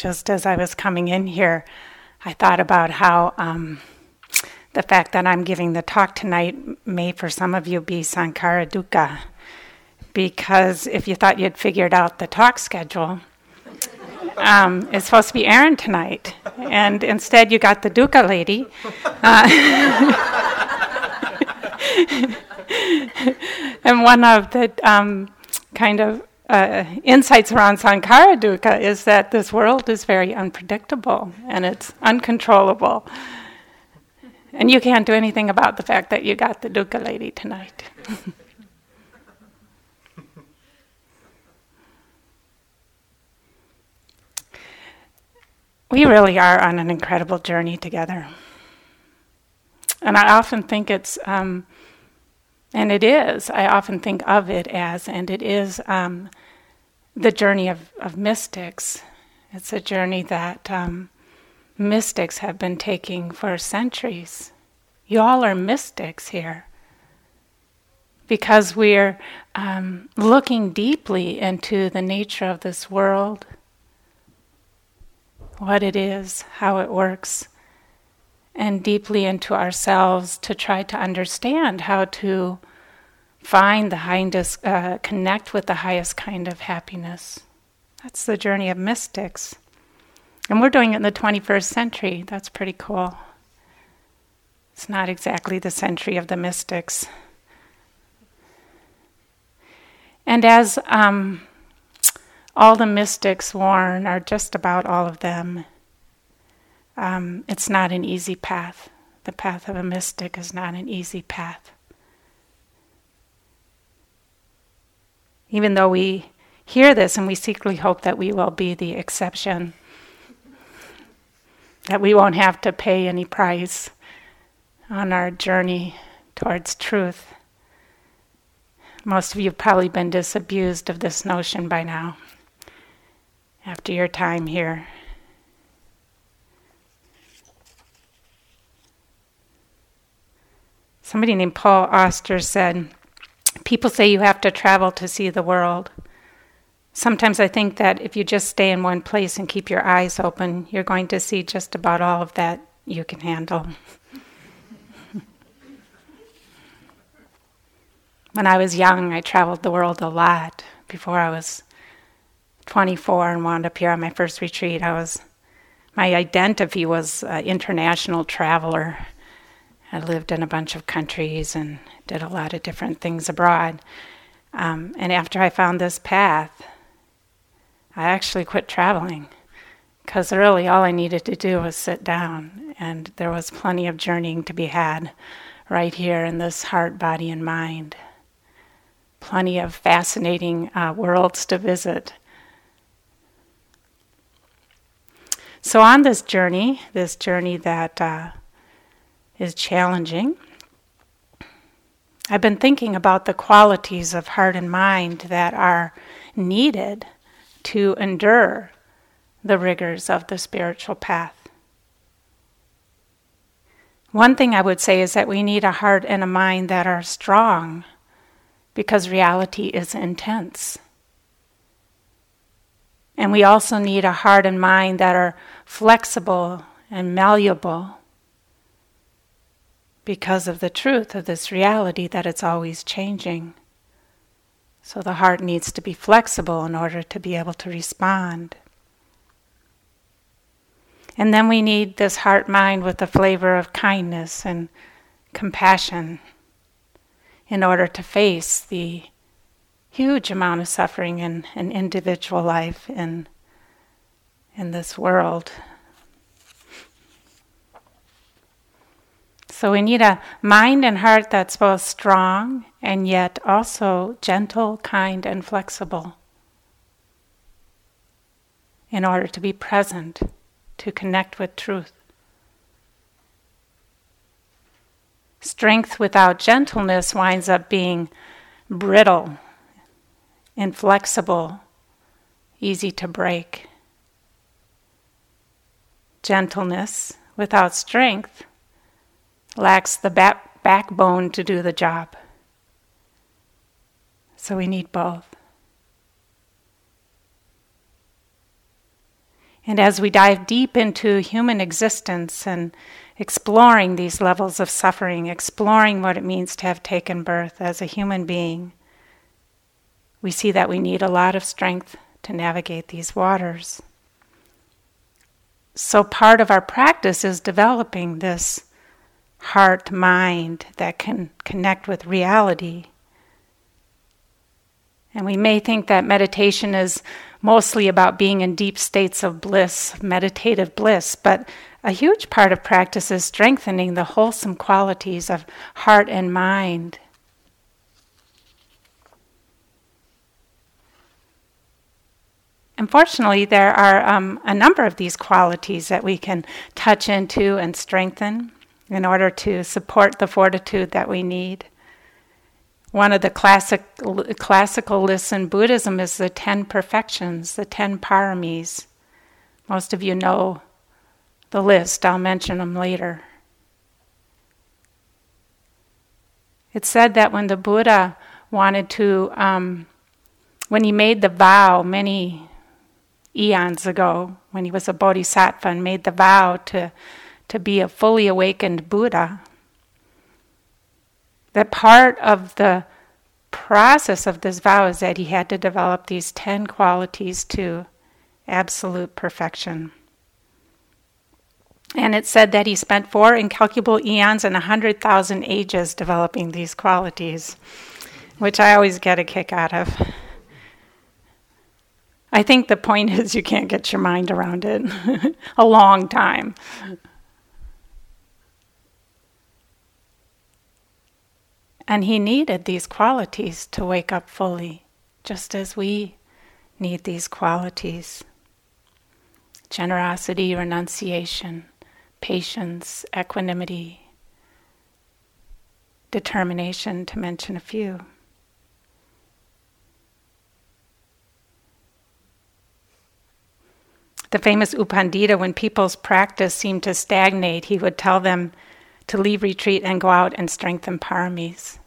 just as I was coming in here, I thought about how um, the fact that I'm giving the talk tonight may, for some of you, be Sankhara Dukkha. Because if you thought you'd figured out the talk schedule, um, it's supposed to be Aaron tonight, and instead you got the Dukkha lady. Uh, and one of the um, kind of uh, insights around Sankhara Dukkha is that this world is very unpredictable and it's uncontrollable. And you can't do anything about the fact that you got the Dukkha lady tonight. we really are on an incredible journey together. And I often think it's um, and it is, I often think of it as, and it is um, the journey of, of mystics. It's a journey that um, mystics have been taking for centuries. You all are mystics here because we're um, looking deeply into the nature of this world, what it is, how it works, and deeply into ourselves to try to understand how to find the highest, uh, connect with the highest kind of happiness. That's the journey of mystics. And we're doing it in the 21st century. That's pretty cool. It's not exactly the century of the mystics. And as um, all the mystics warn, or just about all of them, um, it's not an easy path. The path of a mystic is not an easy path. Even though we hear this and we secretly hope that we will be the exception, that we won't have to pay any price on our journey towards truth. Most of you have probably been disabused of this notion by now after your time here. Somebody named Paul Auster said, People say you have to travel to see the world. Sometimes I think that if you just stay in one place and keep your eyes open, you're going to see just about all of that you can handle. when I was young, I traveled the world a lot. Before I was 24 and wound up here on my first retreat, I was my identity was uh, international traveler. I lived in a bunch of countries and did a lot of different things abroad. Um, and after I found this path, I actually quit traveling because really all I needed to do was sit down, and there was plenty of journeying to be had right here in this heart, body, and mind. Plenty of fascinating uh, worlds to visit. So, on this journey, this journey that uh, is challenging. I've been thinking about the qualities of heart and mind that are needed to endure the rigors of the spiritual path. One thing I would say is that we need a heart and a mind that are strong because reality is intense. And we also need a heart and mind that are flexible and malleable because of the truth of this reality that it's always changing. So the heart needs to be flexible in order to be able to respond. And then we need this heart mind with the flavor of kindness and compassion in order to face the huge amount of suffering in an individual life in, in this world So we need a mind and heart that's both strong and yet also gentle, kind, and flexible in order to be present, to connect with truth. Strength without gentleness winds up being brittle, inflexible, easy to break. Gentleness without strength lacks the back- backbone to do the job. So we need both. And as we dive deep into human existence and exploring these levels of suffering, exploring what it means to have taken birth as a human being, we see that we need a lot of strength to navigate these waters. So, part of our practice is developing this heart mind that can connect with reality. And we may think that meditation is mostly about being in deep states of bliss, meditative bliss, but a huge part of practice is strengthening the wholesome qualities of heart and mind. Unfortunately, there are um, a number of these qualities that we can touch into and strengthen in order to support the fortitude that we need. One of the classic, classical lists in Buddhism is the ten perfections, the ten paramis. Most of you know the list, I'll mention them later. It's said that when the Buddha wanted to, um, when he made the vow many eons ago, when he was a bodhisattva and made the vow to, to be a fully awakened Buddha, that part of the process of this vow is that he had to develop these 10 qualities to absolute perfection. And it said that he spent four incalculable eons and a hundred thousand ages developing these qualities, which I always get a kick out of. I think the point is you can't get your mind around it a long time. And he needed these qualities to wake up fully, just as we need these qualities generosity, renunciation, patience, equanimity, determination, to mention a few. The famous U Pandita, when people's practice seemed to stagnate, he would tell them to leave retreat and go out and strengthen paramis.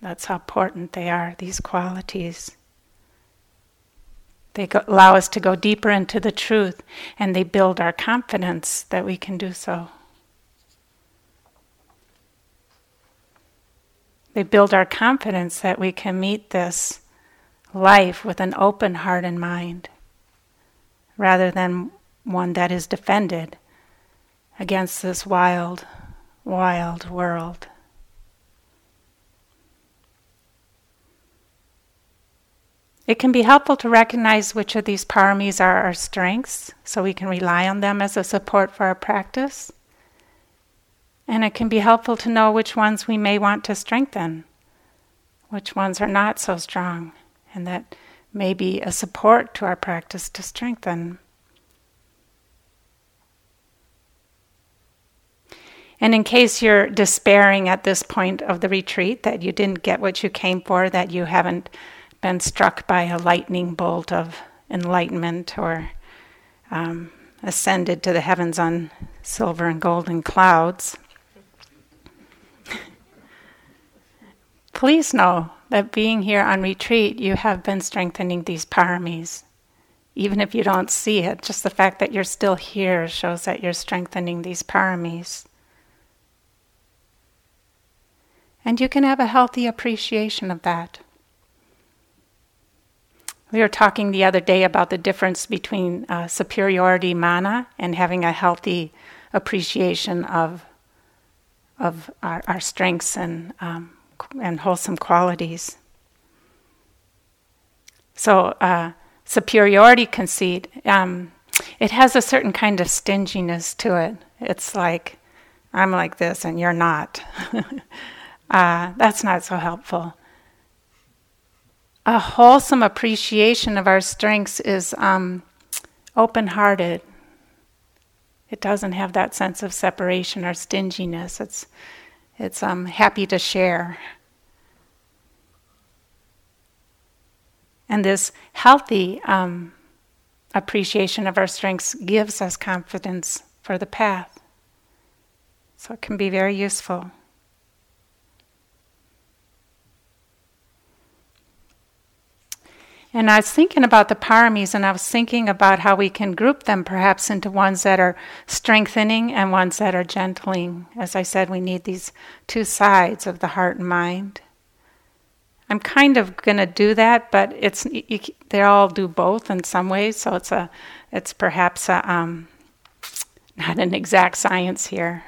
That's how important they are, these qualities. They go, allow us to go deeper into the truth and they build our confidence that we can do so. They build our confidence that we can meet this life with an open heart and mind rather than one that is defended against this wild, wild world. It can be helpful to recognize which of these paramis are our strengths so we can rely on them as a support for our practice. And it can be helpful to know which ones we may want to strengthen, which ones are not so strong, and that may be a support to our practice to strengthen. And in case you're despairing at this point of the retreat, that you didn't get what you came for, that you haven't been struck by a lightning bolt of enlightenment or um, ascended to the heavens on silver and golden clouds, please know that being here on retreat, you have been strengthening these paramis. Even if you don't see it, just the fact that you're still here shows that you're strengthening these paramis. And you can have a healthy appreciation of that. We were talking the other day about the difference between uh, superiority mana and having a healthy appreciation of of our, our strengths and um, and wholesome qualities. So, uh, superiority conceit, um, it has a certain kind of stinginess to it. It's like, I'm like this and you're not. uh, that's not so helpful. A wholesome appreciation of our strengths is um, open hearted. It doesn't have that sense of separation or stinginess. It's it's um, happy to share. And this healthy um, appreciation of our strengths gives us confidence for the path. So it can be very useful. And I was thinking about the paramis, and I was thinking about how we can group them perhaps into ones that are strengthening and ones that are gentling. As I said, we need these two sides of the heart and mind. I'm kind of going to do that, but it's you, they all do both in some ways. So it's a, it's perhaps a, um, not an exact science here.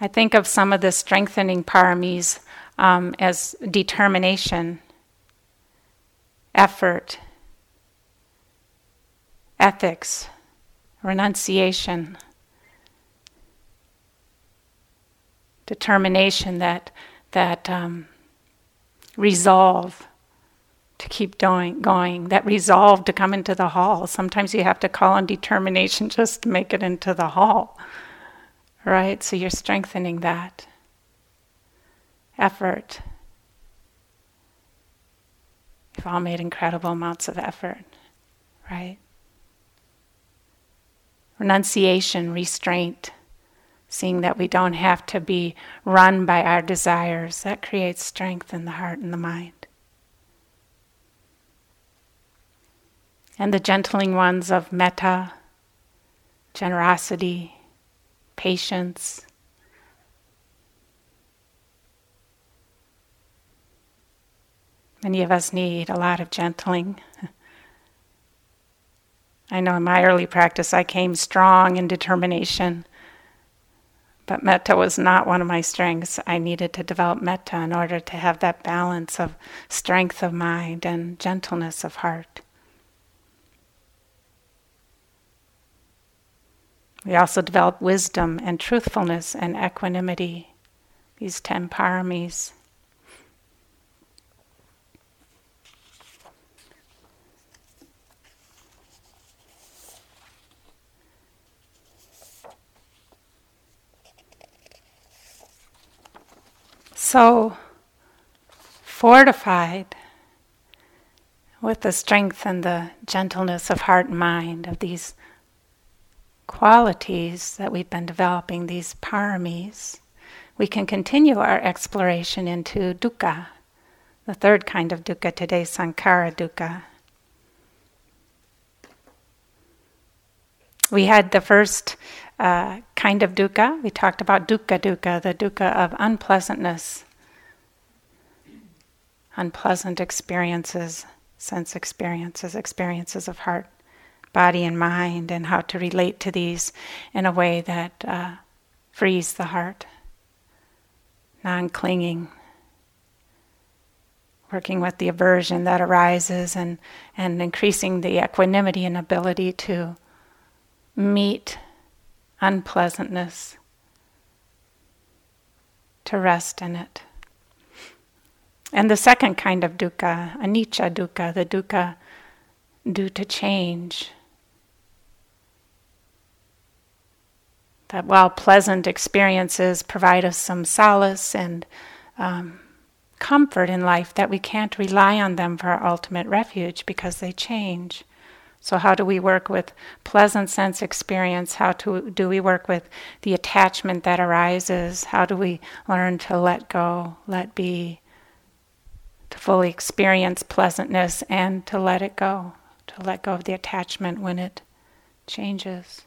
I think of some of the strengthening paramis um, as determination, effort, ethics, renunciation, determination that that um, resolve to keep doing, going, that resolve to come into the hall. Sometimes you have to call on determination just to make it into the hall, right? So you're strengthening that effort. We've all made incredible amounts of effort, right? Renunciation, restraint, seeing that we don't have to be run by our desires, that creates strength in the heart and the mind. And the gentling ones of metta, generosity, patience, Many of us need a lot of gentling. I know in my early practice I came strong in determination, but metta was not one of my strengths. I needed to develop metta in order to have that balance of strength of mind and gentleness of heart. We also develop wisdom and truthfulness and equanimity, these ten paramis. So fortified with the strength and the gentleness of heart and mind, of these qualities that we've been developing, these paramis, we can continue our exploration into dukkha, the third kind of dukkha today, sankhara dukkha. We had the first uh, kind of dukkha. We talked about dukkha dukkha, the dukkha of unpleasantness, unpleasant experiences, sense experiences, experiences of heart, body, and mind, and how to relate to these in a way that uh, frees the heart, non clinging. Working with the aversion that arises and, and increasing the equanimity and ability to meet unpleasantness, to rest in it. And the second kind of dukkha, anicca dukkha, the dukkha due to change. That while pleasant experiences provide us some solace and um, comfort in life, that we can't rely on them for our ultimate refuge because they change. So, how do we work with pleasant sense experience? How to, do we work with the attachment that arises? How do we learn to let go, let be, to fully experience pleasantness and to let it go, to let go of the attachment when it changes?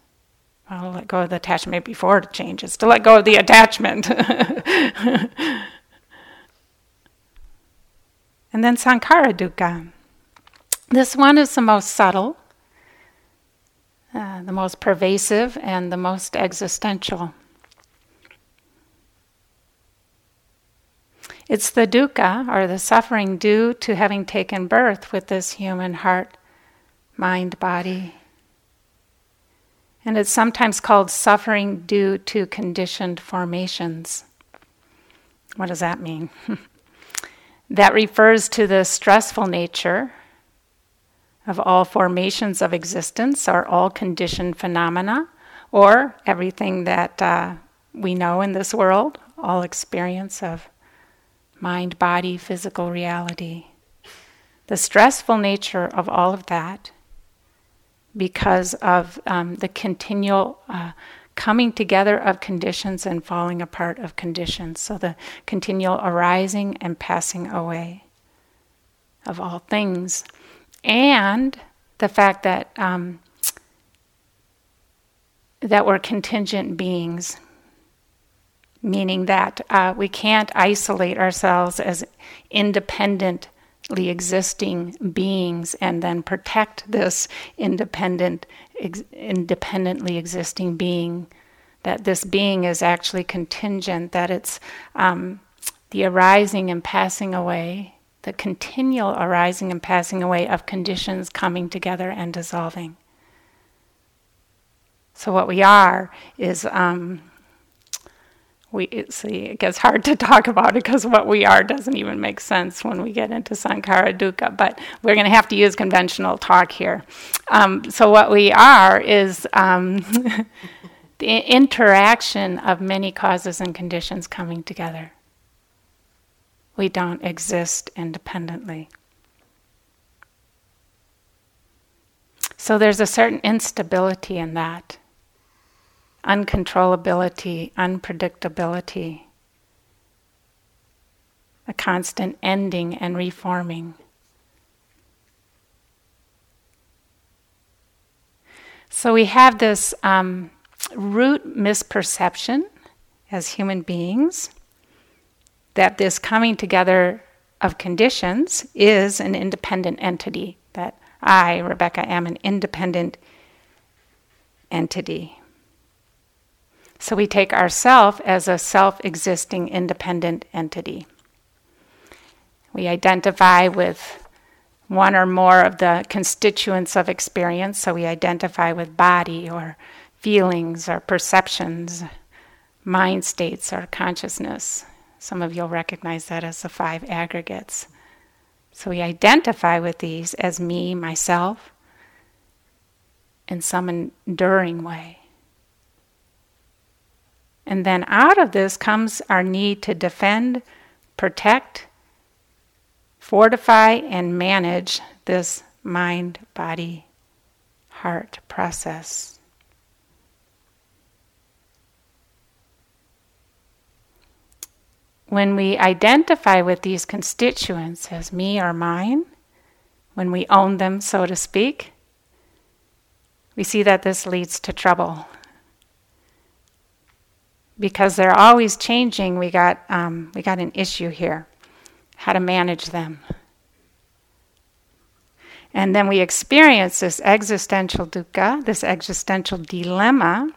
Well, let go of the attachment before it changes, to let go of the attachment. and then sankhara dukkha. This one is the most subtle the most pervasive and the most existential. It's the dukkha, or the suffering due to having taken birth with this human heart, mind, body. And it's sometimes called suffering due to conditioned formations. What does that mean? that refers to the stressful nature of all formations of existence are all conditioned phenomena, or everything that uh, we know in this world, all experience of mind, body, physical reality. The stressful nature of all of that, because of um, the continual uh, coming together of conditions and falling apart of conditions. So the continual arising and passing away of all things. And the fact that um, that we're contingent beings, meaning that uh, we can't isolate ourselves as independently existing beings and then protect this independent, ex- independently existing being. That this being is actually contingent, that it's um, the arising and passing away, the continual arising and passing away of conditions coming together and dissolving. So what we are is um, we see it gets hard to talk about it because what we are doesn't even make sense when we get into sankhara dukkha. But we're going to have to use conventional talk here. Um, so what we are is um, the interaction of many causes and conditions coming together. We don't exist independently. So there's a certain instability in that uncontrollability, unpredictability, a constant ending and reforming. So we have this um, root misperception as human beings that this coming together of conditions is an independent entity, that I, Rebecca, am an independent entity. So we take ourself as a self existing independent entity. We identify with one or more of the constituents of experience. So we identify with body or feelings or perceptions, mind states or consciousness. Some of you'll recognize that as the five aggregates. So we identify with these as me, myself, in some enduring way. And then out of this comes our need to defend, protect, fortify, and manage this mind, body, heart process. When we identify with these constituents as me or mine, when we own them, so to speak, we see that this leads to trouble because they're always changing. We got um, we got an issue here, how to manage them, and then we experience this existential dukkha, this existential dilemma,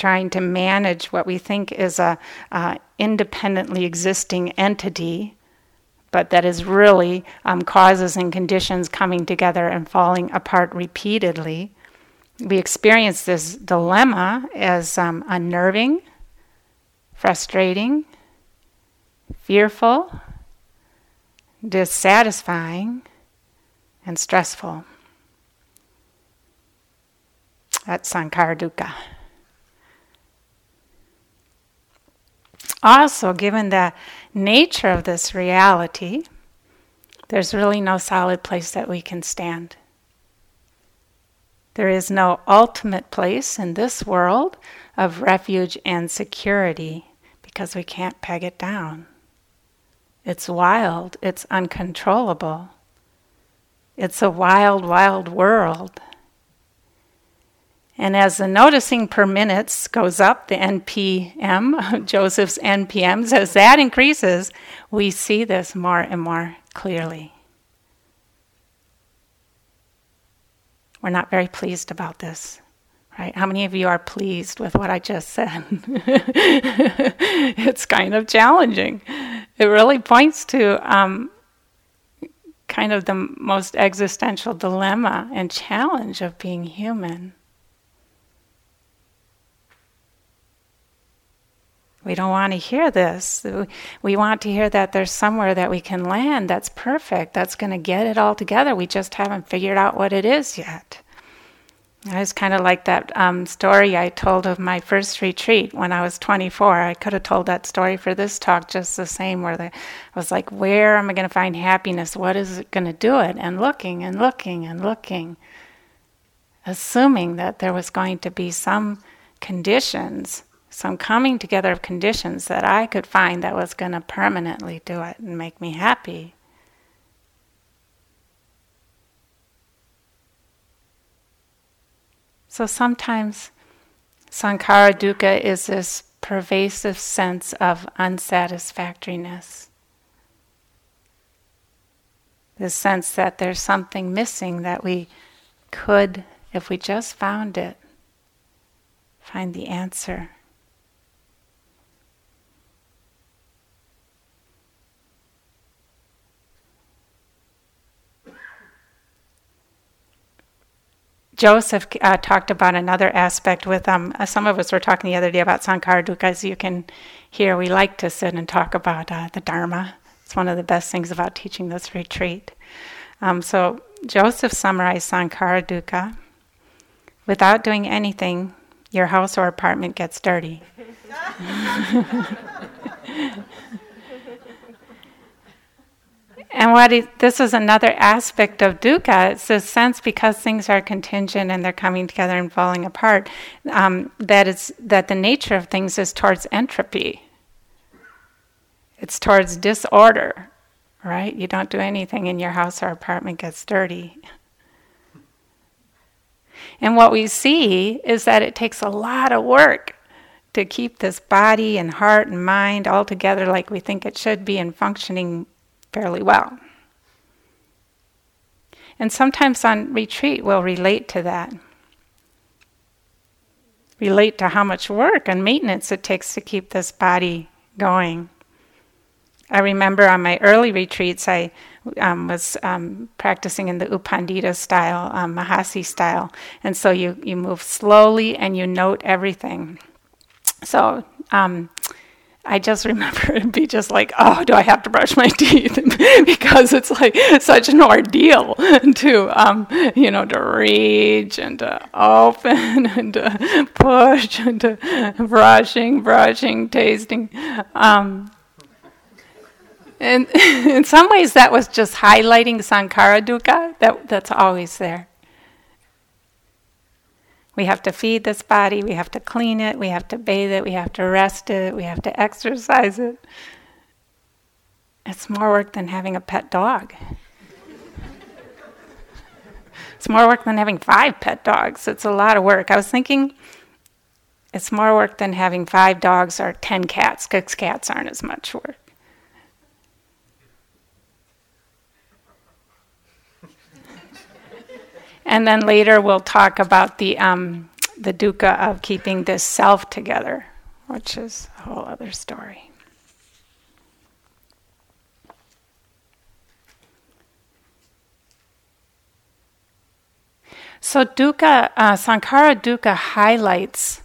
trying to manage what we think is a uh, independently existing entity. But that is really um, causes and conditions coming together and falling apart repeatedly we experience this dilemma as um, unnerving, frustrating, fearful, dissatisfying, and stressful. That's sankhara dukkha. Also, given the nature of this reality, there's really no solid place that we can stand. There is no ultimate place in this world of refuge and security because we can't peg it down. It's wild, it's uncontrollable. It's a wild, wild world. And as the noticing per minutes goes up, the NPM, Joseph's NPMs, as that increases, we see this more and more clearly. We're not very pleased about this. Right? How many of you are pleased with what I just said? it's kind of challenging. It really points to um, kind of the most existential dilemma and challenge of being human. We don't want to hear this. We want to hear that there's somewhere that we can land that's perfect, that's going to get it all together. We just haven't figured out what it is yet. It's kind of like that um, story I told of my first retreat when I was 24. I could have told that story for this talk just the same, where the, I was like, where am I going to find happiness? What is it going to do it? And looking and looking and looking. assuming that there was going to be some conditions, some coming together of conditions that I could find that was going to permanently do it and make me happy. So sometimes sankhara dukkha is this pervasive sense of unsatisfactoriness. The sense that there's something missing that we could, if we just found it, find the answer. Joseph uh, talked about another aspect with um, uh, some of us were talking the other day about Sankhara Dukkha. As you can hear, we like to sit and talk about uh, the Dharma. It's one of the best things about teaching this retreat. Um, so Joseph summarized Sankhara Dukkha without doing anything, your house or apartment gets dirty. And what this is another aspect of dukkha. It's a sense because things are contingent and they're coming together and falling apart. Um, that is that the nature of things is towards entropy. It's towards disorder, right? You don't do anything in your house or apartment gets dirty. And what we see is that it takes a lot of work to keep this body and heart and mind all together like we think it should be and functioning fairly well. And sometimes on retreat, we'll relate to that. Relate to how much work and maintenance it takes to keep this body going. I remember on my early retreats, I um, was um, practicing in the U Pandita style, um, Mahasi style. And so you, you move slowly and you note everything. So um, I just remember it'd be just like, oh, do I have to brush my teeth? because it's like such an ordeal to, um, you know, to reach and to open and to push and to brushing, brushing, tasting. Um, and in some ways, that was just highlighting sankhara dukkha. That that's always there. We have to feed this body, we have to clean it, we have to bathe it, we have to rest it, we have to exercise it. It's more work than having a pet dog. it's more work than having five pet dogs. It's a lot of work. I was thinking it's more work than having five dogs or ten cats, because cats aren't as much work. And then later we'll talk about the, um, the dukkha of keeping this self together, which is a whole other story. So dukkha, uh, sankhara dukkha highlights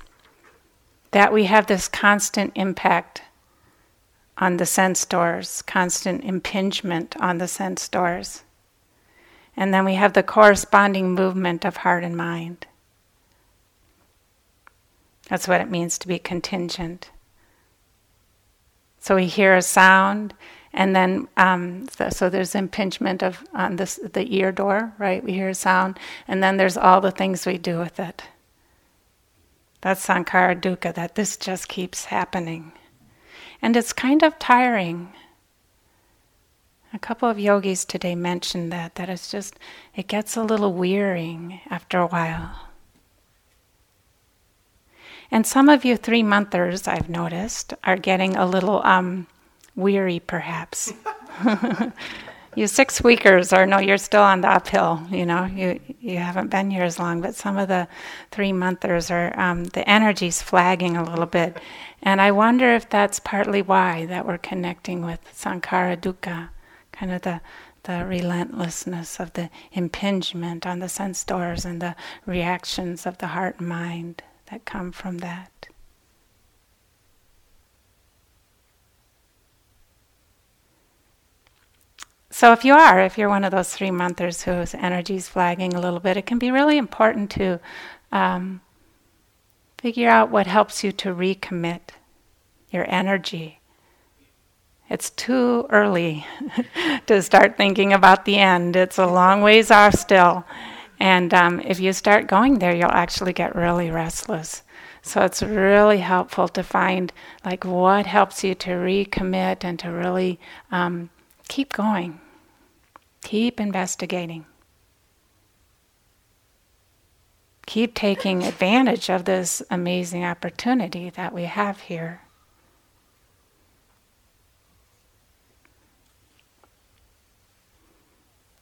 that we have this constant impact on the sense doors, constant impingement on the sense doors. And then we have the corresponding movement of heart and mind. That's what it means to be contingent. So we hear a sound, and then um, so, so, there's impingement of on this the ear door, right? We hear a sound, and then there's all the things we do with it. That's sankhara dukkha. That this just keeps happening, and it's kind of tiring. A couple of yogis today mentioned that, that it's just, it gets a little wearying after a while. And some of you three monthers, I've noticed, are getting a little um, weary perhaps. you six weekers are no, you're still on the uphill, you know, you, you haven't been here as long, but some of the three monthers are, um, the energy's flagging a little bit. And I wonder if that's partly why that we're connecting with Sankhara Dukkha kind of the the relentlessness of the impingement on the sense doors and the reactions of the heart and mind that come from that. So, if you are, if you're one of those three monthers whose energy is flagging a little bit, it can be really important to um, figure out what helps you to recommit your energy it's too early to start thinking about the end. It's a long ways off still. And um, if you start going there, you'll actually get really restless. So it's really helpful to find like what helps you to recommit and to really um, keep going, keep investigating, keep taking advantage of this amazing opportunity that we have here.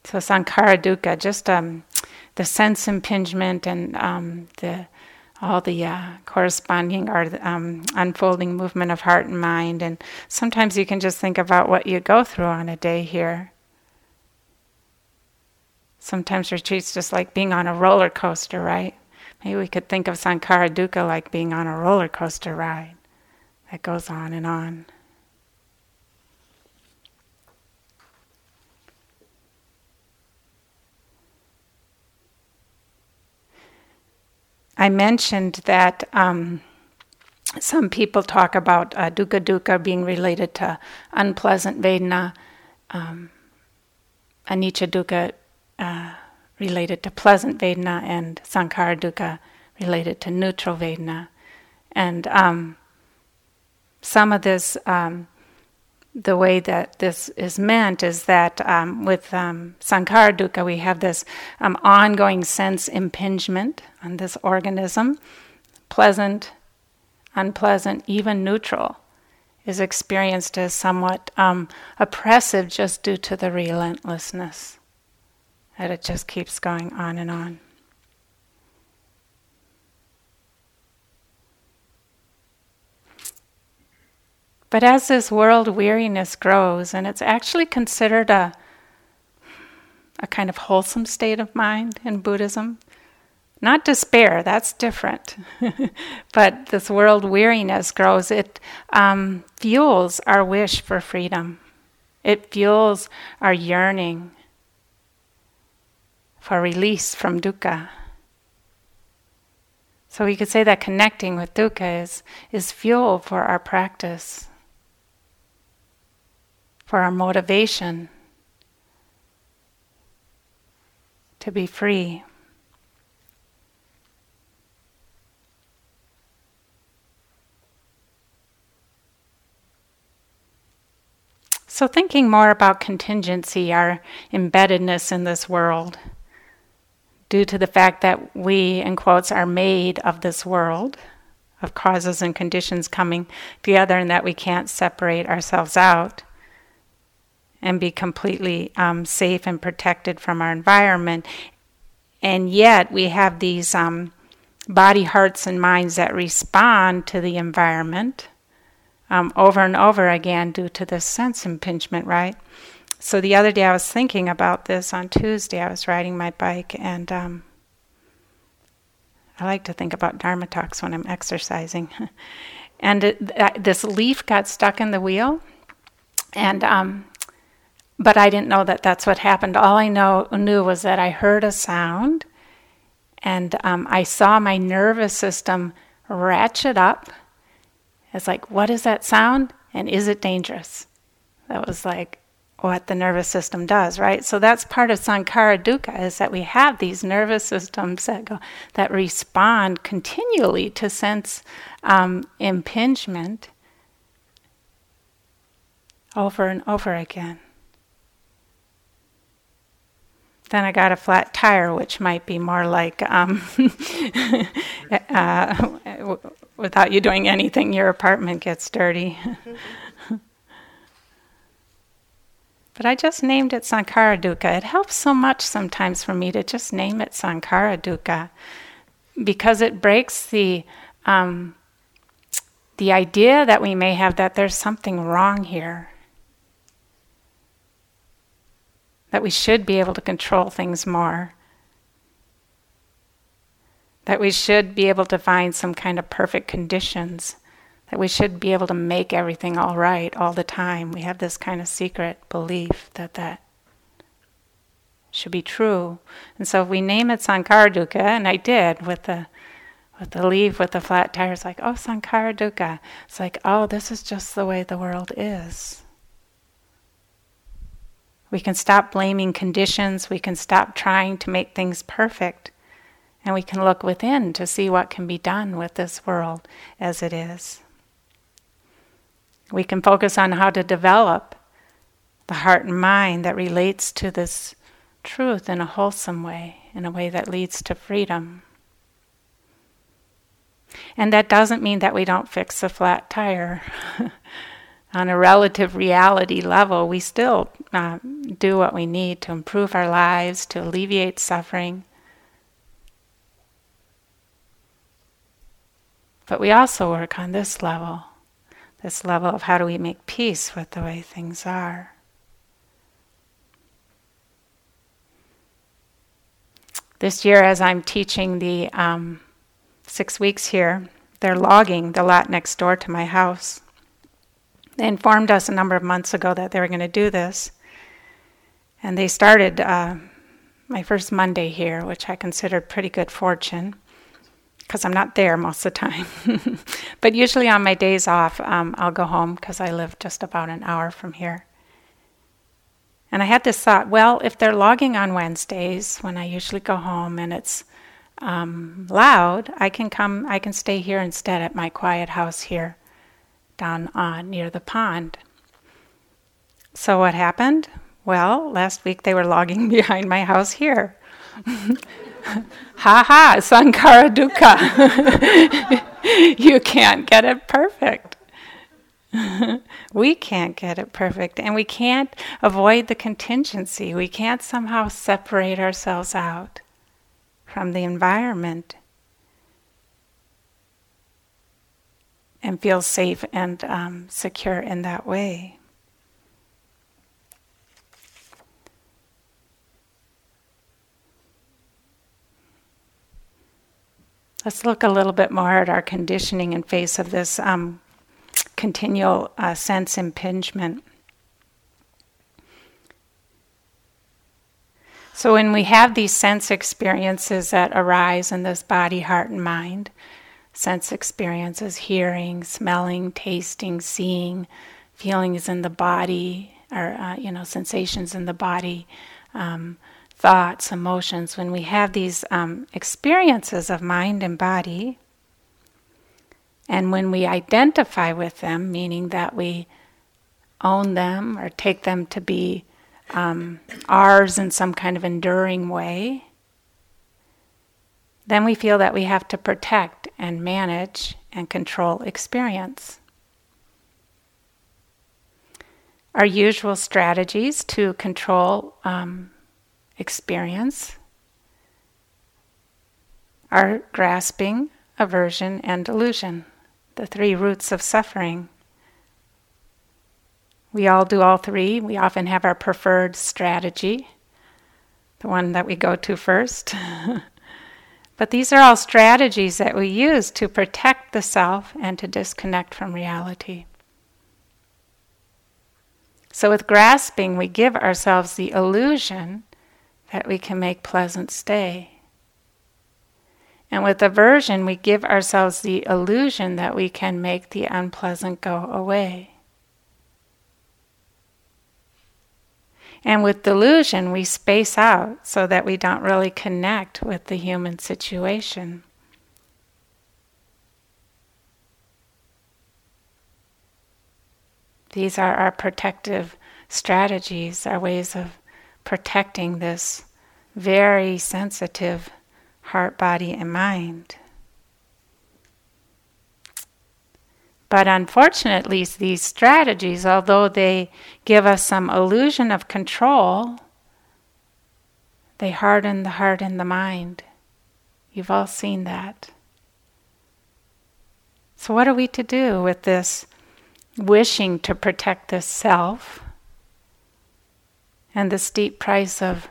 So sankhara dukkha, just um, the sense impingement and um, the all the uh, corresponding or um, unfolding movement of heart and mind. And sometimes you can just think about what you go through on a day here. Sometimes retreats just like being on a roller coaster, right? Maybe we could think of Sankhara Dukkha like being on a roller coaster ride that goes on and on. I mentioned that um, some people talk about uh, dukkha dukkha being related to unpleasant vedana, um, anicca dukkha uh, related to pleasant vedana, and sankhara dukkha related to neutral vedana. And um, some of this um, the way that this is meant is that um, with um, sankhara dukkha, we have this um, ongoing sense impingement on this organism, pleasant, unpleasant, even neutral, is experienced as somewhat um, oppressive just due to the relentlessness that it just keeps going on and on. But as this world weariness grows, and it's actually considered a, a kind of wholesome state of mind in Buddhism, not despair, that's different. but this world weariness grows, it um, fuels our wish for freedom, it fuels our yearning for release from dukkha. So we could say that connecting with dukkha is, is fuel for our practice for our motivation to be free. So, thinking more about contingency, our embeddedness in this world, due to the fact that we, in quotes, are made of this world, of causes and conditions coming together, and that we can't separate ourselves out and be completely um, safe and protected from our environment. And yet we have these um, body, hearts, and minds that respond to the environment um, over and over again due to this sense impingement, right? So the other day I was thinking about this on Tuesday. I was riding my bike and um, I like to think about Dharma talks when I'm exercising. and it, this leaf got stuck in the wheel. And um, but I didn't know that that's what happened. All I know knew was that I heard a sound, and um, I saw my nervous system ratchet up. It's like, what is that sound, and is it dangerous? That was like what the nervous system does, right? So that's part of sankhara dukkha is that we have these nervous systems that go that respond continually to sense um, impingement over and over again. Then I got a flat tire, which might be more like um, uh, without you doing anything, your apartment gets dirty. but I just named it Sankhara Dukkha. It helps so much sometimes for me to just name it Sankhara Dukkha because it breaks the um, the idea that we may have that there's something wrong here. That we should be able to control things more, that we should be able to find some kind of perfect conditions, that we should be able to make everything all right all the time. We have this kind of secret belief that that should be true. And so if we name it Sankhara Dukkha, and I did with the with the leaf with the flat tires, like, oh, Sankhara Dukkha. It's like, oh, this is just the way the world is. We can stop blaming conditions. We can stop trying to make things perfect. And we can look within to see what can be done with this world as it is. We can focus on how to develop the heart and mind that relates to this truth in a wholesome way, in a way that leads to freedom. And that doesn't mean that we don't fix a flat tire. on a relative reality level, we still uh, do what we need to improve our lives, to alleviate suffering. But we also work on this level, this level of how do we make peace with the way things are. This year, as I'm teaching the um, six weeks here, they're logging the lot next door to my house. They informed us a number of months ago that they were going to do this. And they started uh, my first Monday here, which I considered pretty good fortune because I'm not there most of the time. but usually on my days off, um, I'll go home because I live just about an hour from here. And I had this thought well, if they're logging on Wednesdays when I usually go home and it's um, loud, I can come, I can stay here instead at my quiet house here down uh, near the pond. So what happened? Well, last week they were logging behind my house here. ha ha, sankhara dukkha. you can't get it perfect. we can't get it perfect, and we can't avoid the contingency. We can't somehow separate ourselves out from the environment and feel safe and um, secure in that way. Let's look a little bit more at our conditioning in face of this um, continual uh, sense impingement. So, when we have these sense experiences that arise in this body, heart, and mind, sense experiences hearing, smelling, tasting, seeing, feelings in the body, or uh, you know, sensations in the body, um, thoughts, emotions. When we have these um, experiences of mind and body, and when we identify with them, meaning that we own them or take them to be um, ours in some kind of enduring way, then we feel that we have to protect and manage and control experience. Our usual strategies to control um, experience are grasping, aversion, and delusion, the three roots of suffering. We all do all three. We often have our preferred strategy, the one that we go to first. But these are all strategies that we use to protect the self and to disconnect from reality. So, with grasping, we give ourselves the illusion that we can make pleasant stay. And with aversion, we give ourselves the illusion that we can make the unpleasant go away. And with delusion, we space out so that we don't really connect with the human situation. These are our protective strategies, our ways of protecting this very sensitive heart, body, and mind. But unfortunately, these strategies, although they give us some illusion of control, they harden the heart and the mind. You've all seen that. So, what are we to do with this wishing to protect the self and the steep price of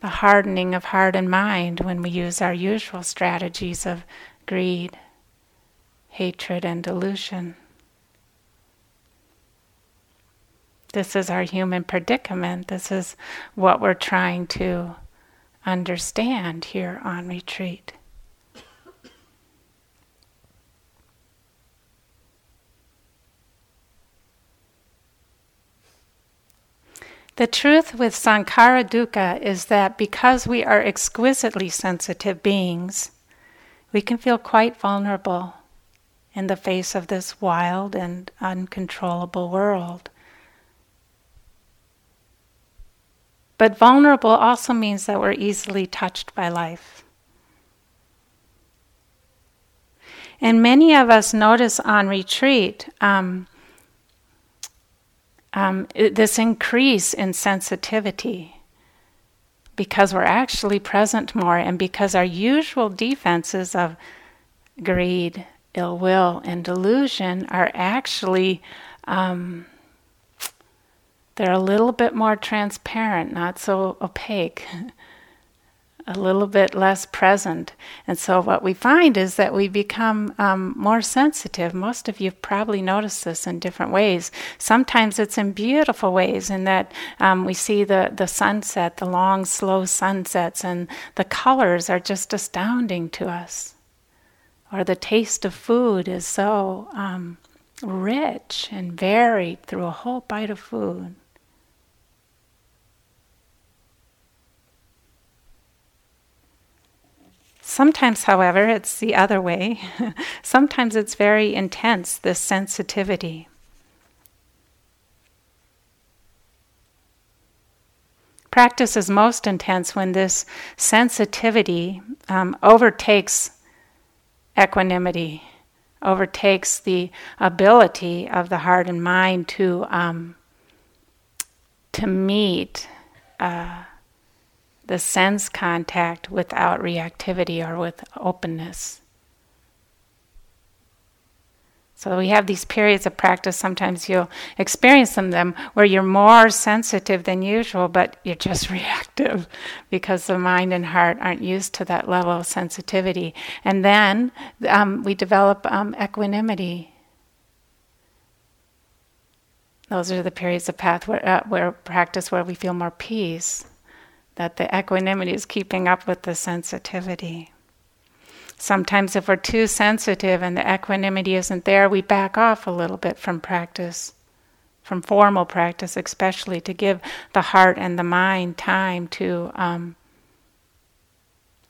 the hardening of heart and mind when we use our usual strategies of greed, hatred, and delusion. This is our human predicament. This is what we're trying to understand here on retreat. The truth with sankhara dukkha is that because we are exquisitely sensitive beings, we can feel quite vulnerable in the face of this wild and uncontrollable world. But vulnerable also means that we're easily touched by life. And many of us notice on retreat um, um, this increase in sensitivity because we're actually present more and because our usual defenses of greed, ill will, and delusion are actually. Um, they're a little bit more transparent, not so opaque, a little bit less present. And so, what we find is that we become um, more sensitive. Most of you probably noticed this in different ways. Sometimes it's in beautiful ways, in that um, we see the, the sunset, the long, slow sunsets, and the colors are just astounding to us. Or the taste of food is so um, rich and varied through a whole bite of food. Sometimes, however, it's the other way. Sometimes it's very intense, this sensitivity. Practice is most intense when this sensitivity um, overtakes equanimity, overtakes the ability of the heart and mind to um, to meet. Uh, the sense contact without reactivity or with openness. So we have these periods of practice. Sometimes you'll experience them, them where you're more sensitive than usual, but you're just reactive because the mind and heart aren't used to that level of sensitivity. And then um, we develop um, equanimity. Those are the periods of path where, uh, where practice where we feel more peace that the equanimity is keeping up with the sensitivity. Sometimes, if we're too sensitive and the equanimity isn't there, we back off a little bit from practice, from formal practice, especially to give the heart and the mind time to um,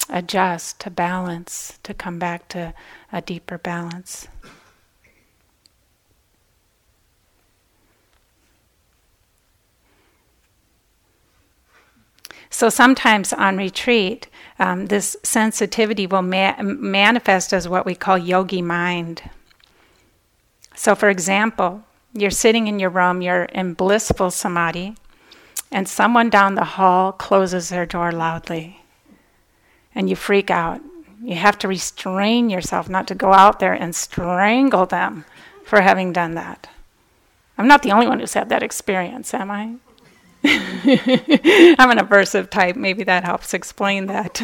adjust, to balance, to come back to a deeper balance. So sometimes on retreat, um, this sensitivity will ma- manifest as what we call yogi mind. So, for example, you're sitting in your room, you're in blissful samadhi, and someone down the hall closes their door loudly, and you freak out. You have to restrain yourself not to go out there and strangle them for having done that. I'm not the only one who's had that experience, am I? I'm an aversive type. Maybe that helps explain that.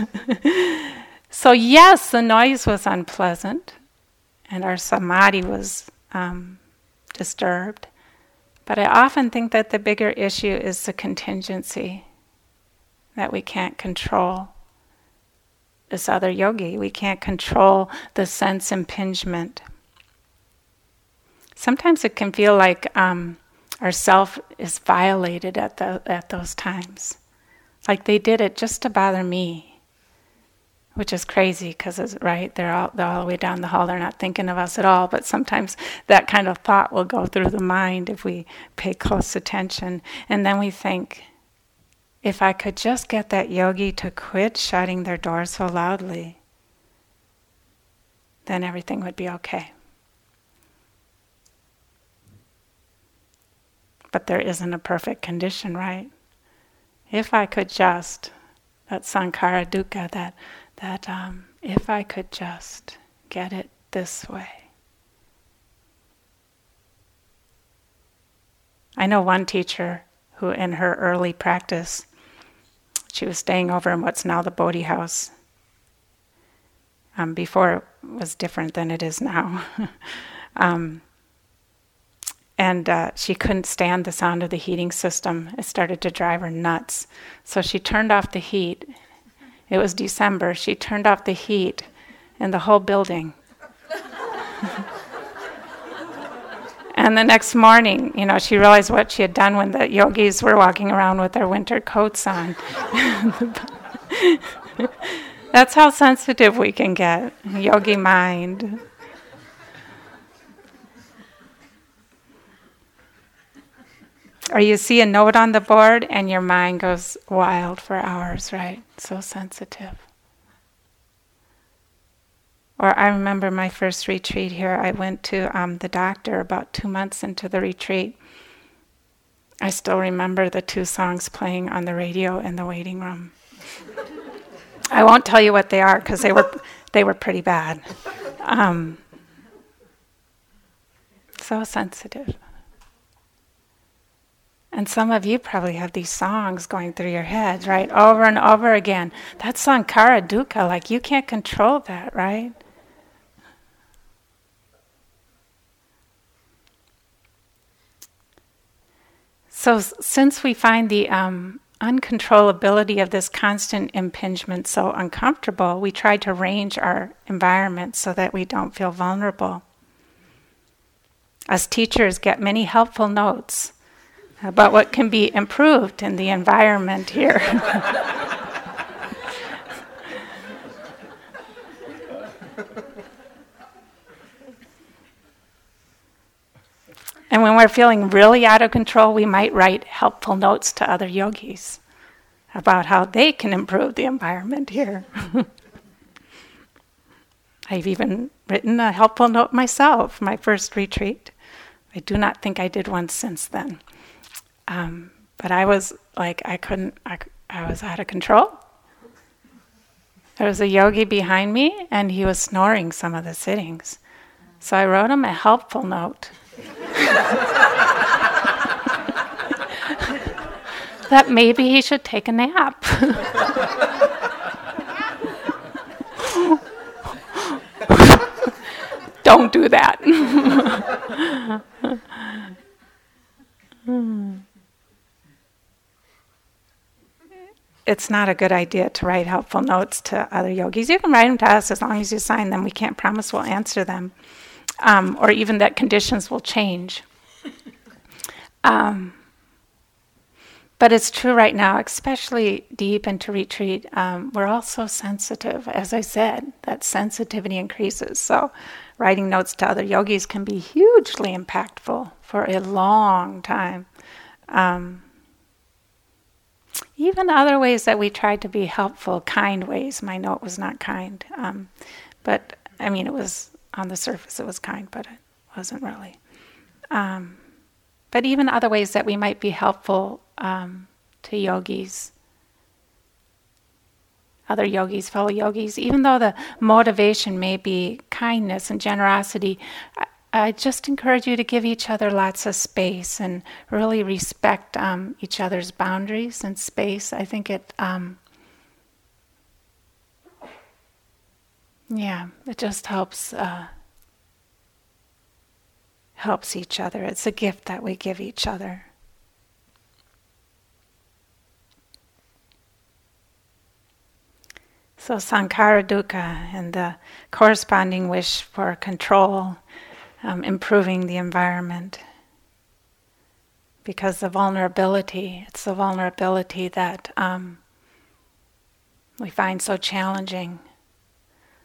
so, yes, the noise was unpleasant and our samadhi was um, disturbed. But I often think that the bigger issue is the contingency that we can't control this other yogi. We can't control the sense impingement. Sometimes it can feel like um, our self is violated at, the, at those times. Like they did it just to bother me, which is crazy because, right, they're all, they're all the way down the hall, they're not thinking of us at all. But sometimes that kind of thought will go through the mind if we pay close attention. And then we think, if I could just get that yogi to quit shutting their door so loudly, then everything would be okay. But there isn't a perfect condition, right? If I could just, that sankhara dukkha, that, that um, if I could just get it this way. I know one teacher who, in her early practice, she was staying over in what's now the Bodhi House. Um, before it was different than it is now. um, and uh, she couldn't stand the sound of the heating system. It started to drive her nuts. So she turned off the heat. It was December. She turned off the heat in the whole building. And the next morning, you know, she realized what she had done when the yogis were walking around with their winter coats on. That's how sensitive we can get. Yogi mind. Or you see a note on the board and your mind goes wild for hours, right? So sensitive. Or I remember my first retreat here, I went to um, the doctor about two months into the retreat. I still remember the two songs playing on the radio in the waiting room. I won't tell you what they are because they were they were pretty bad. Um, so sensitive. And some of you probably have these songs going through your heads, right? Over and over again. That sankhara dukkha, like you can't control that, right? So, since we find the um, uncontrollability of this constant impingement so uncomfortable, we try to range our environment so that we don't feel vulnerable. As teachers, get many helpful notes about what can be improved in the environment here. and when we're feeling really out of control, we might write helpful notes to other yogis about how they can improve the environment here. I've even written a helpful note myself, my first retreat. I do not think I did one since then. Um, but I was like, I couldn't, I, I was out of control. There was a yogi behind me, and he was snoring some of the sittings. So I wrote him a helpful note. that maybe he should take a nap. Don't do that. hmm. it's not a good idea to write helpful notes to other yogis. You can write them to us as long as you sign them. We can't promise we'll answer them, um, or even that conditions will change. Um, but it's true right now, especially deep into retreat, um, we're all so sensitive. As I said, that sensitivity increases. So, writing notes to other yogis can be hugely impactful for a long time. Um, even other ways that we tried to be helpful, kind ways. My note was not kind, um, but I mean, it was on the surface, it was kind, but it wasn't really. Um, but even other ways that we might be helpful um, to yogis, other yogis, fellow yogis, even though the motivation may be kindness and generosity, I just encourage you to give each other lots of space and really respect um, each other's boundaries and space. I think it, um, yeah, it just helps uh, helps each other. It's a gift that we give each other. So sankhara dukkha and the corresponding wish for control um, improving the environment. Because the vulnerability, it's the vulnerability that um, we find so challenging.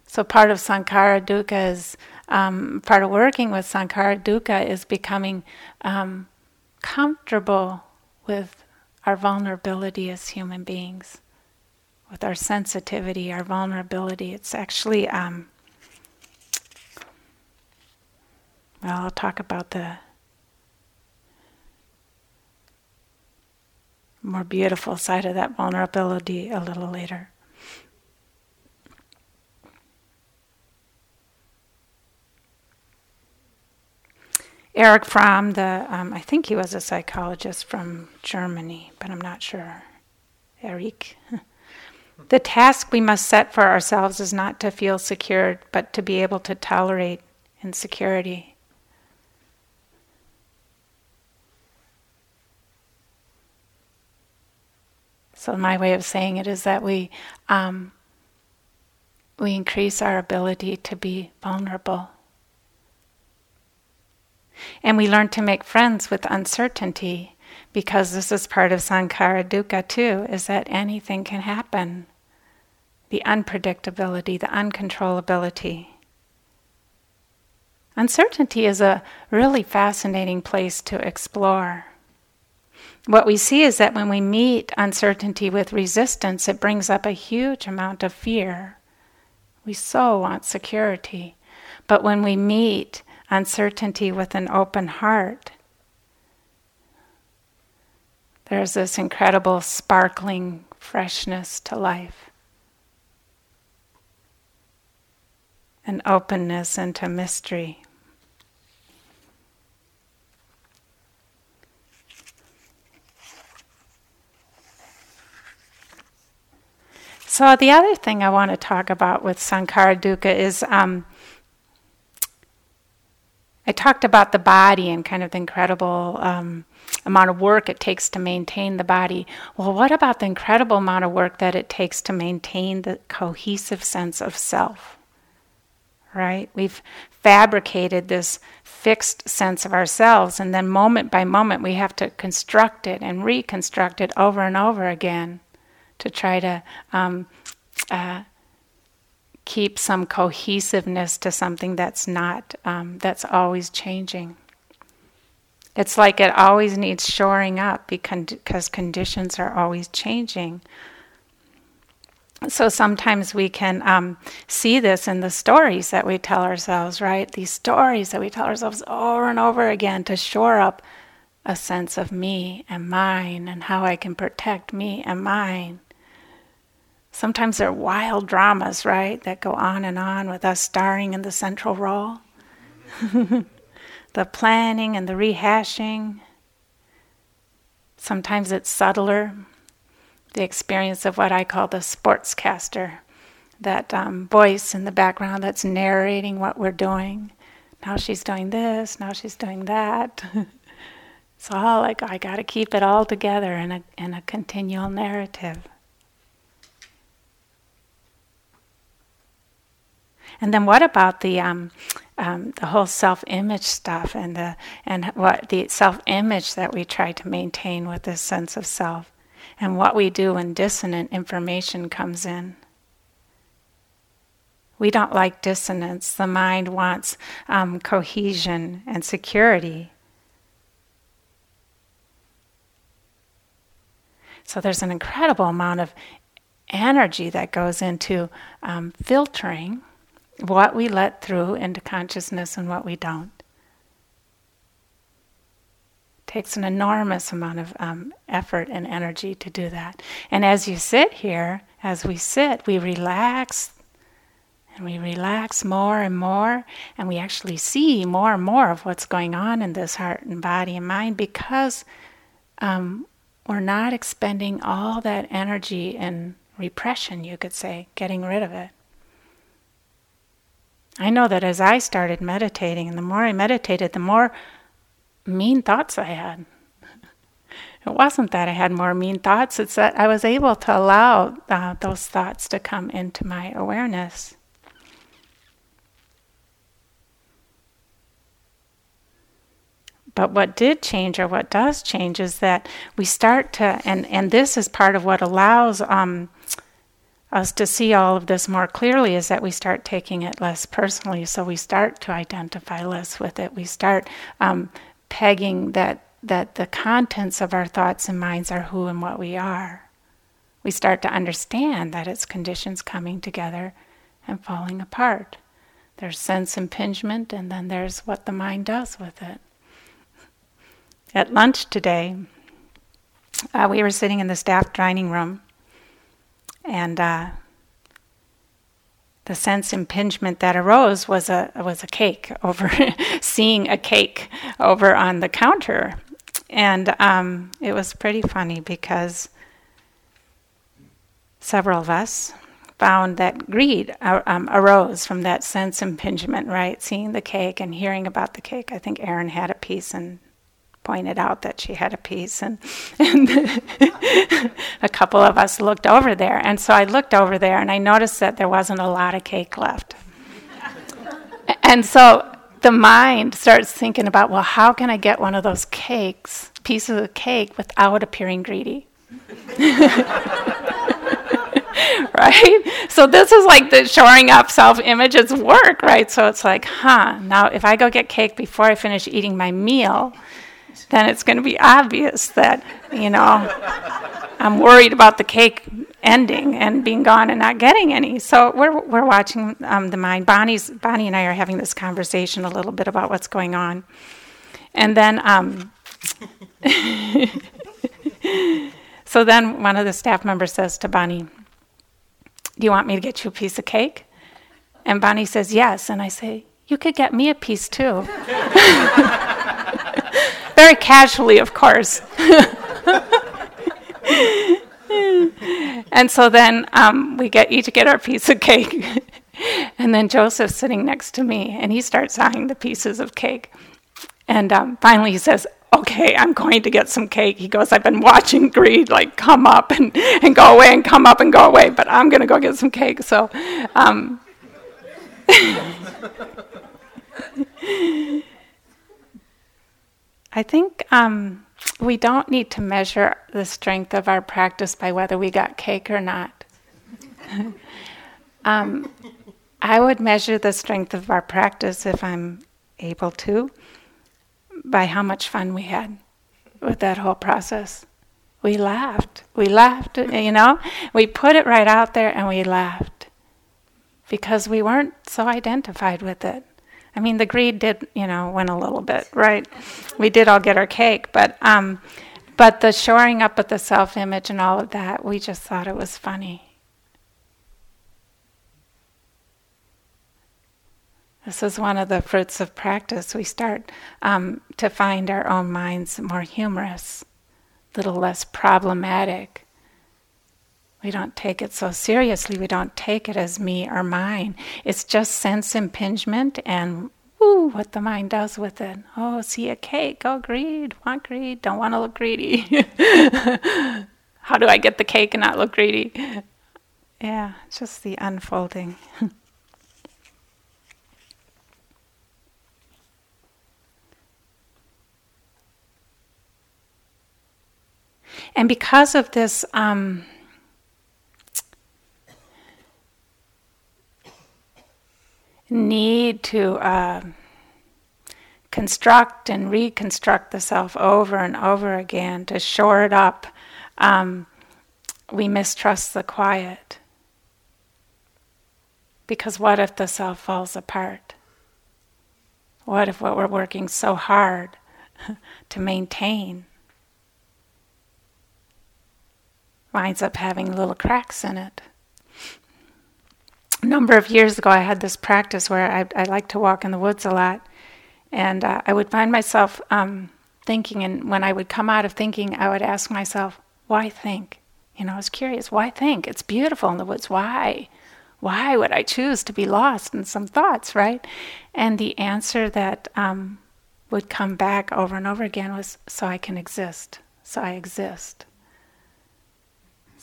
So part of sankhara dukkha is um, part of working with sankhara dukkha is becoming um, comfortable with our vulnerability as human beings, with our sensitivity, our vulnerability. It's actually um, Well, I'll talk about the more beautiful side of that vulnerability a little later. Erich Fromm, the um, I think he was a psychologist from Germany, but I'm not sure. Erich. the task we must set for ourselves is not to feel secure, but to be able to tolerate insecurity. So my way of saying it is that we um, we increase our ability to be vulnerable. And we learn to make friends with uncertainty because this is part of sankhara dukkha too, is that anything can happen. The unpredictability, the uncontrollability. Uncertainty is a really fascinating place to explore. What we see is that when we meet uncertainty with resistance, it brings up a huge amount of fear. We so want security. But when we meet uncertainty with an open heart, there's this incredible sparkling freshness to life, an openness into mystery. So, the other thing I want to talk about with Sankhara Dukkha is um, I talked about the body and kind of the incredible um, amount of work it takes to maintain the body. Well, what about the incredible amount of work that it takes to maintain the cohesive sense of self? Right? We've fabricated this fixed sense of ourselves, and then moment by moment we have to construct it and reconstruct it over and over again to try to um, uh, keep some cohesiveness to something that's not, um, that's always changing. It's like it always needs shoring up because conditions are always changing. So sometimes we can um, see this in the stories that we tell ourselves, right? These stories that we tell ourselves over and over again to shore up a sense of me and mine and how I can protect me and mine. Sometimes they're wild dramas, right, that go on and on with us starring in the central role. the planning and the rehashing. Sometimes it's subtler, the experience of what I call the sportscaster, that um, voice in the background that's narrating what we're doing. Now she's doing this, now she's doing that. it's all like I got to keep it all together in a, in a continual narrative. And then what about the um, um, the whole self-image stuff and the and what the self-image that we try to maintain with this sense of self, and what we do when dissonant information comes in. We don't like dissonance. The mind wants um, cohesion and security. So there's an incredible amount of energy that goes into um, filtering what we let through into consciousness and what we don't. Takes an enormous amount of um, effort and energy to do that. And as you sit here, as we sit, we relax and we relax more and more, and we actually see more and more of what's going on in this heart and body and mind because um, we're not expending all that energy in repression, you could say, getting rid of it. I know that as I started meditating, and the more I meditated, the more mean thoughts I had. It wasn't that I had more mean thoughts, it's that I was able to allow uh, those thoughts to come into my awareness. But what did change, or what does change, is that we start to, and, and this is part of what allows um, us to see all of this more clearly is that we start taking it less personally. So we start to identify less with it. We start um, pegging that that the contents of our thoughts and minds are who and what we are. We start to understand that it's conditions coming together and falling apart. There's sense impingement, and then there's what the mind does with it. At lunch today, uh, we were sitting in the staff dining room and uh, the sense impingement that arose was a was a cake over seeing a cake over on the counter, and um, it was pretty funny because several of us found that greed uh, um, arose from that sense impingement, right? Seeing the cake and hearing about the cake. I think Aaron had a piece and pointed out that she had a piece, and, and a couple of us looked over there. And so I looked over there and I noticed that there wasn't a lot of cake left. and so the mind starts thinking about, well, how can I get one of those cakes, pieces of cake, without appearing greedy? right? So this is like the shoring up self-image's work, right? So it's like, huh, now if I go get cake before I finish eating my meal, then it's going to be obvious that, you know, I'm worried about the cake ending and being gone and not getting any. So we're we're watching um, the mind. Bonnie's Bonnie and I are having this conversation a little bit about what's going on, and then um, so then one of the staff members says to Bonnie, "Do you want me to get you a piece of cake?" And Bonnie says, "Yes." And I say, "You could get me a piece too." Very casually, of course. and so then um, we get each get our piece of cake. and then Joseph's sitting next to me, and he starts eyeing the pieces of cake. And um, finally he says, okay, I'm going to get some cake. He goes, I've been watching greed like come up and, and go away and come up and go away, but I'm going to go get some cake. So, um, I think um, we don't need to measure the strength of our practice by whether we got cake or not. um, I would measure the strength of our practice if I'm able to by how much fun we had with that whole process. We laughed. We laughed, you know? We put it right out there and we laughed because we weren't so identified with it. I mean, the greed did, you know, win a little bit, right? We did all get our cake, but um, but the shoring up of the self-image and all of that, we just thought it was funny. This is one of the fruits of practice. We start um, to find our own minds more humorous, a little less problematic. We don't take it so seriously. We don't take it as me or mine. It's just sense impingement and ooh, what the mind does with it. Oh, see a cake. Oh, greed. Want greed. Don't want to look greedy. How do I get the cake and not look greedy? Yeah, just the unfolding. and because of this, um, need to uh, construct and reconstruct the self over and over again to shore it up, um, we mistrust the quiet. Because what if the self falls apart? What if what we're working so hard to maintain winds up having little cracks in it? Number of years ago, I had this practice where I, I like to walk in the woods a lot, and uh, I would find myself um, thinking, and when I would come out of thinking, I would ask myself, "Why think?" You know, I was curious. Why think? It's beautiful in the woods. Why? Why would I choose to be lost in some thoughts, right? And the answer that um, would come back over and over again was, "So I can exist. So I exist."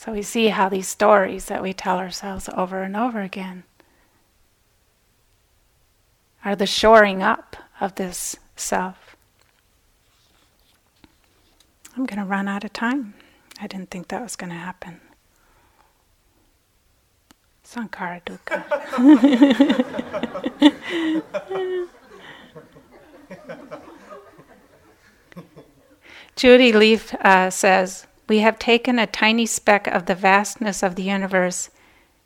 So we see how these stories that we tell ourselves over and over again are the shoring up of this self. I'm going to run out of time. I didn't think that was going to happen. Sankhara dukkha. Judy Lief uh, says, we have taken a tiny speck of the vastness of the universe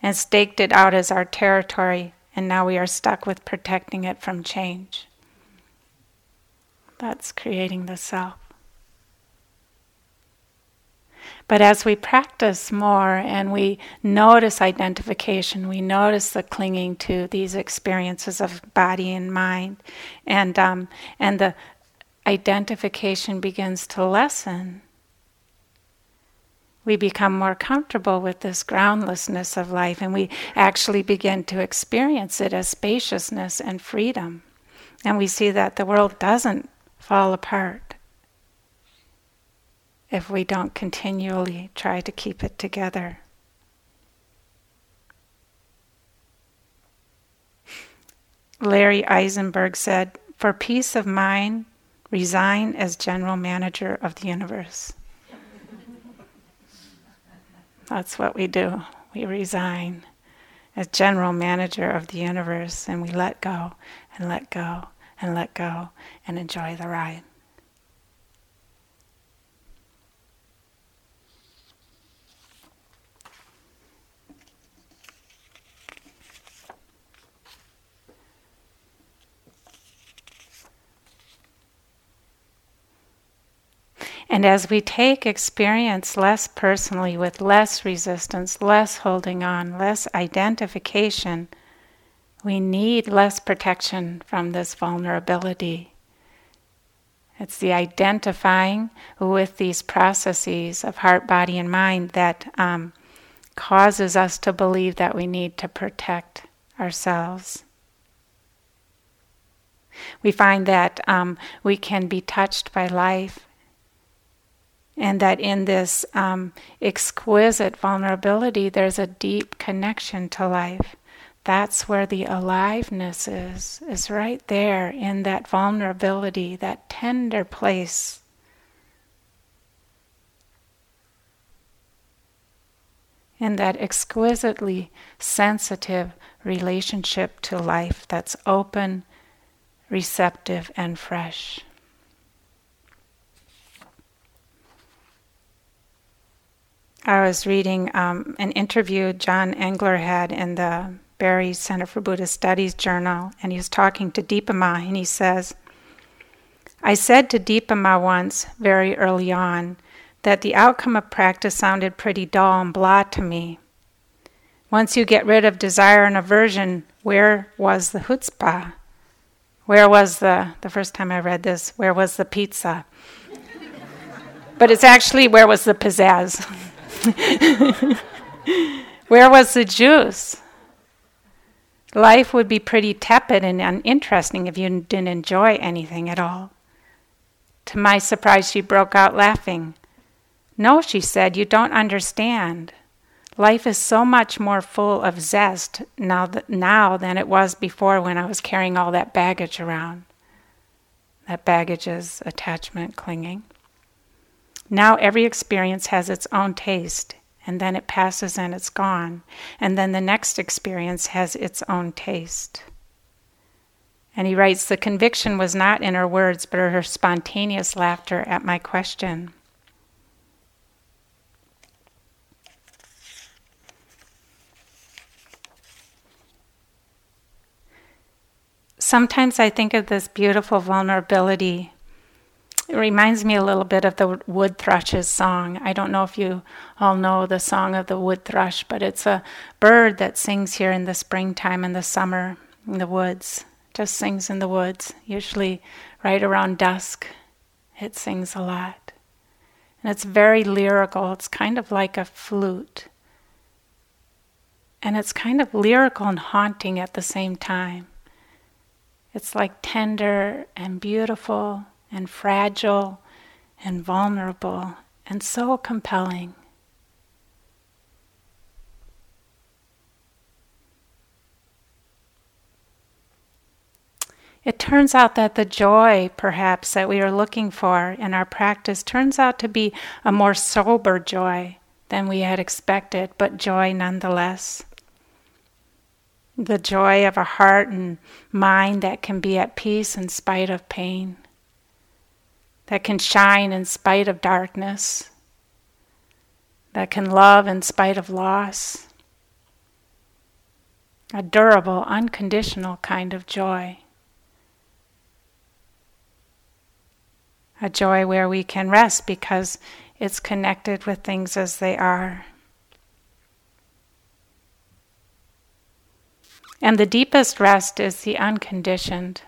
and staked it out as our territory, and now we are stuck with protecting it from change. That's creating the self. But as we practice more and we notice identification, we notice the clinging to these experiences of body and mind, and um, and the identification begins to lessen we become more comfortable with this groundlessness of life and we actually begin to experience it as spaciousness and freedom. And we see that the world doesn't fall apart if we don't continually try to keep it together. Larry Eisenberg said, For peace of mind, resign as general manager of the universe. That's what we do. We resign as general manager of the universe and we let go and let go and let go and enjoy the ride. And as we take experience less personally, with less resistance, less holding on, less identification, we need less protection from this vulnerability. It's the identifying with these processes of heart, body, and mind that um, causes us to believe that we need to protect ourselves. We find that um, we can be touched by life and that in this um, exquisite vulnerability, there's a deep connection to life. That's where the aliveness is, is right there in that vulnerability, that tender place. In that exquisitely sensitive relationship to life that's open, receptive, and fresh. I was reading um, an interview John Engler had in the Barre Center for Buddhist Studies journal, and he was talking to Dipa Ma, and he says, I said to Dipa Ma once, very early on, that the outcome of practice sounded pretty dull and blah to me. Once you get rid of desire and aversion, where was the chutzpah? Where was the, the first time I read this, where was the pizza? but it's actually where was the pizzazz? Where was the juice? Life would be pretty tepid and uninteresting if you didn't enjoy anything at all. To my surprise, she broke out laughing. No, she said, you don't understand. Life is so much more full of zest now, th- now than it was before when I was carrying all that baggage around. That baggage is attachment, clinging. Now every experience has its own taste, and then it passes and it's gone. And then the next experience has its own taste. And he writes The conviction was not in her words, but her spontaneous laughter at my question. Sometimes I think of this beautiful vulnerability it reminds me a little bit of the wood thrush's song. I don't know if you all know the song of the wood thrush, but it's a bird that sings here in the springtime and the summer in the woods. Just sings in the woods, usually right around dusk. It sings a lot. And it's very lyrical. It's kind of like a flute. And it's kind of lyrical and haunting at the same time. It's like tender and beautiful and fragile and vulnerable and so compelling. It turns out that the joy, perhaps, that we are looking for in our practice turns out to be a more sober joy than we had expected, but joy nonetheless. The joy of a heart and mind that can be at peace in spite of pain that can shine in spite of darkness, that can love in spite of loss. A durable, unconditional kind of joy. A joy where we can rest because it's connected with things as they are. And the deepest rest is the unconditioned.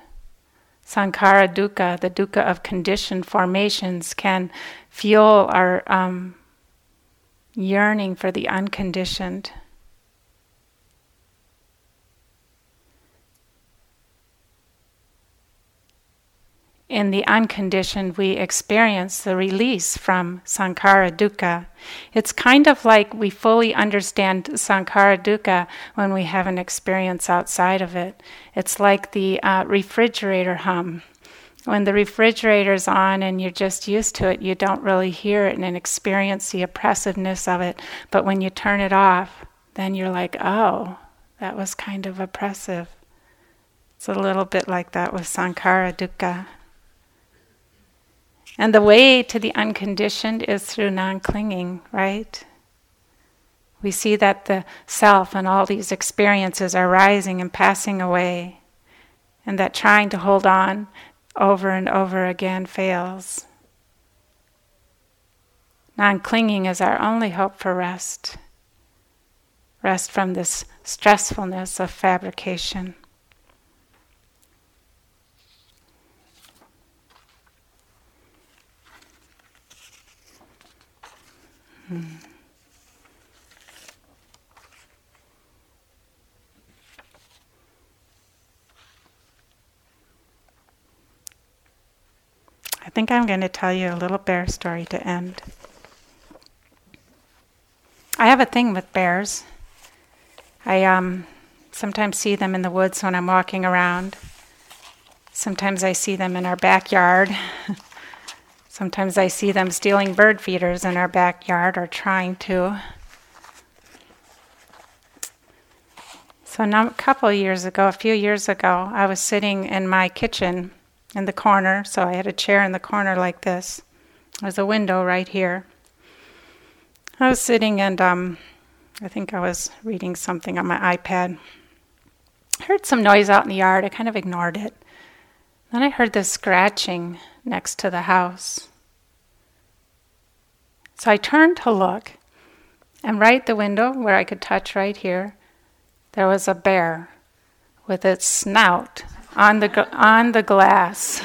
Sankhara dukkha, the dukkha of conditioned formations, can fuel our um, yearning for the unconditioned. In the unconditioned, we experience the release from sankhara dukkha. It's kind of like we fully understand sankhara dukkha when we have an experience outside of it. It's like the uh, refrigerator hum. When the refrigerator's on and you're just used to it, you don't really hear it and experience the oppressiveness of it. But when you turn it off, then you're like, oh, that was kind of oppressive. It's a little bit like that with sankhara dukkha. And the way to the unconditioned is through non clinging, right? We see that the self and all these experiences are rising and passing away, and that trying to hold on over and over again fails. Non clinging is our only hope for rest rest from this stressfulness of fabrication. I think I'm going to tell you a little bear story to end. I have a thing with bears. I um, sometimes see them in the woods when I'm walking around. Sometimes I see them in our backyard. Sometimes I see them stealing bird feeders in our backyard or trying to. So, a couple years ago, a few years ago, I was sitting in my kitchen in the corner. So, I had a chair in the corner like this. There's a window right here. I was sitting and um, I think I was reading something on my iPad. I heard some noise out in the yard. I kind of ignored it. Then I heard this scratching next to the house. So I turned to look, and right at the window where I could touch right here, there was a bear with its snout on the on the glass.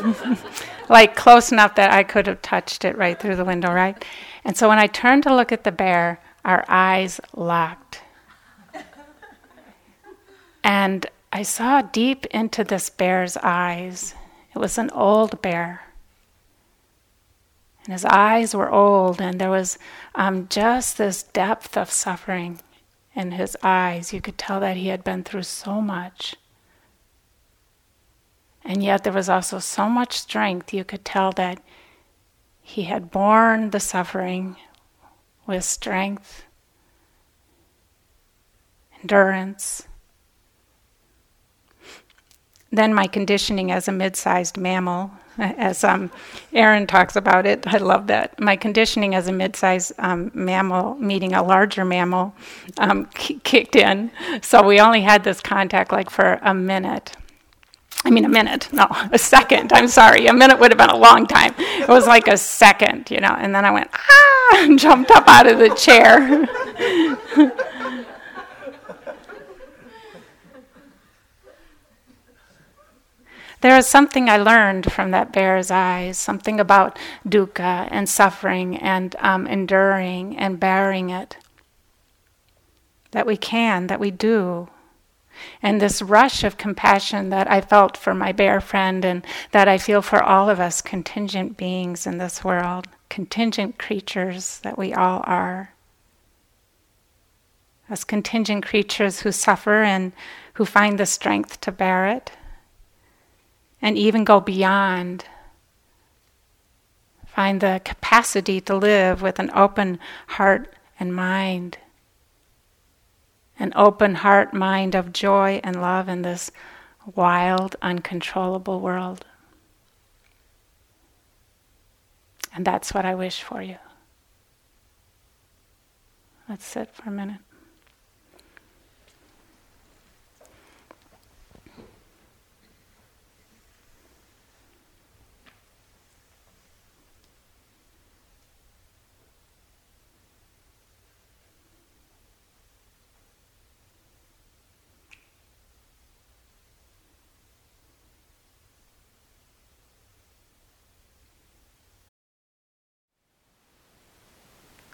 like close enough that I could have touched it right through the window, right? And so when I turned to look at the bear, our eyes locked. And I saw deep into this bear's eyes. It was an old bear. And his eyes were old, and there was um, just this depth of suffering in his eyes. You could tell that he had been through so much. And yet there was also so much strength. You could tell that he had borne the suffering with strength, endurance. Then my conditioning as a mid sized mammal, as um, Aaron talks about it, I love that. My conditioning as a mid sized um, mammal meeting a larger mammal um, k- kicked in. So we only had this contact like for a minute. I mean, a minute, no, a second. I'm sorry. A minute would have been a long time. It was like a second, you know. And then I went, ah, and jumped up out of the chair. There is something I learned from that bear's eyes, something about dukkha and suffering and um, enduring and bearing it. That we can, that we do, and this rush of compassion that I felt for my bear friend and that I feel for all of us contingent beings in this world, contingent creatures that we all are. As contingent creatures who suffer and who find the strength to bear it, and even go beyond, find the capacity to live with an open heart and mind an open heart, mind of joy and love in this wild, uncontrollable world. And that's what I wish for you. Let's sit for a minute.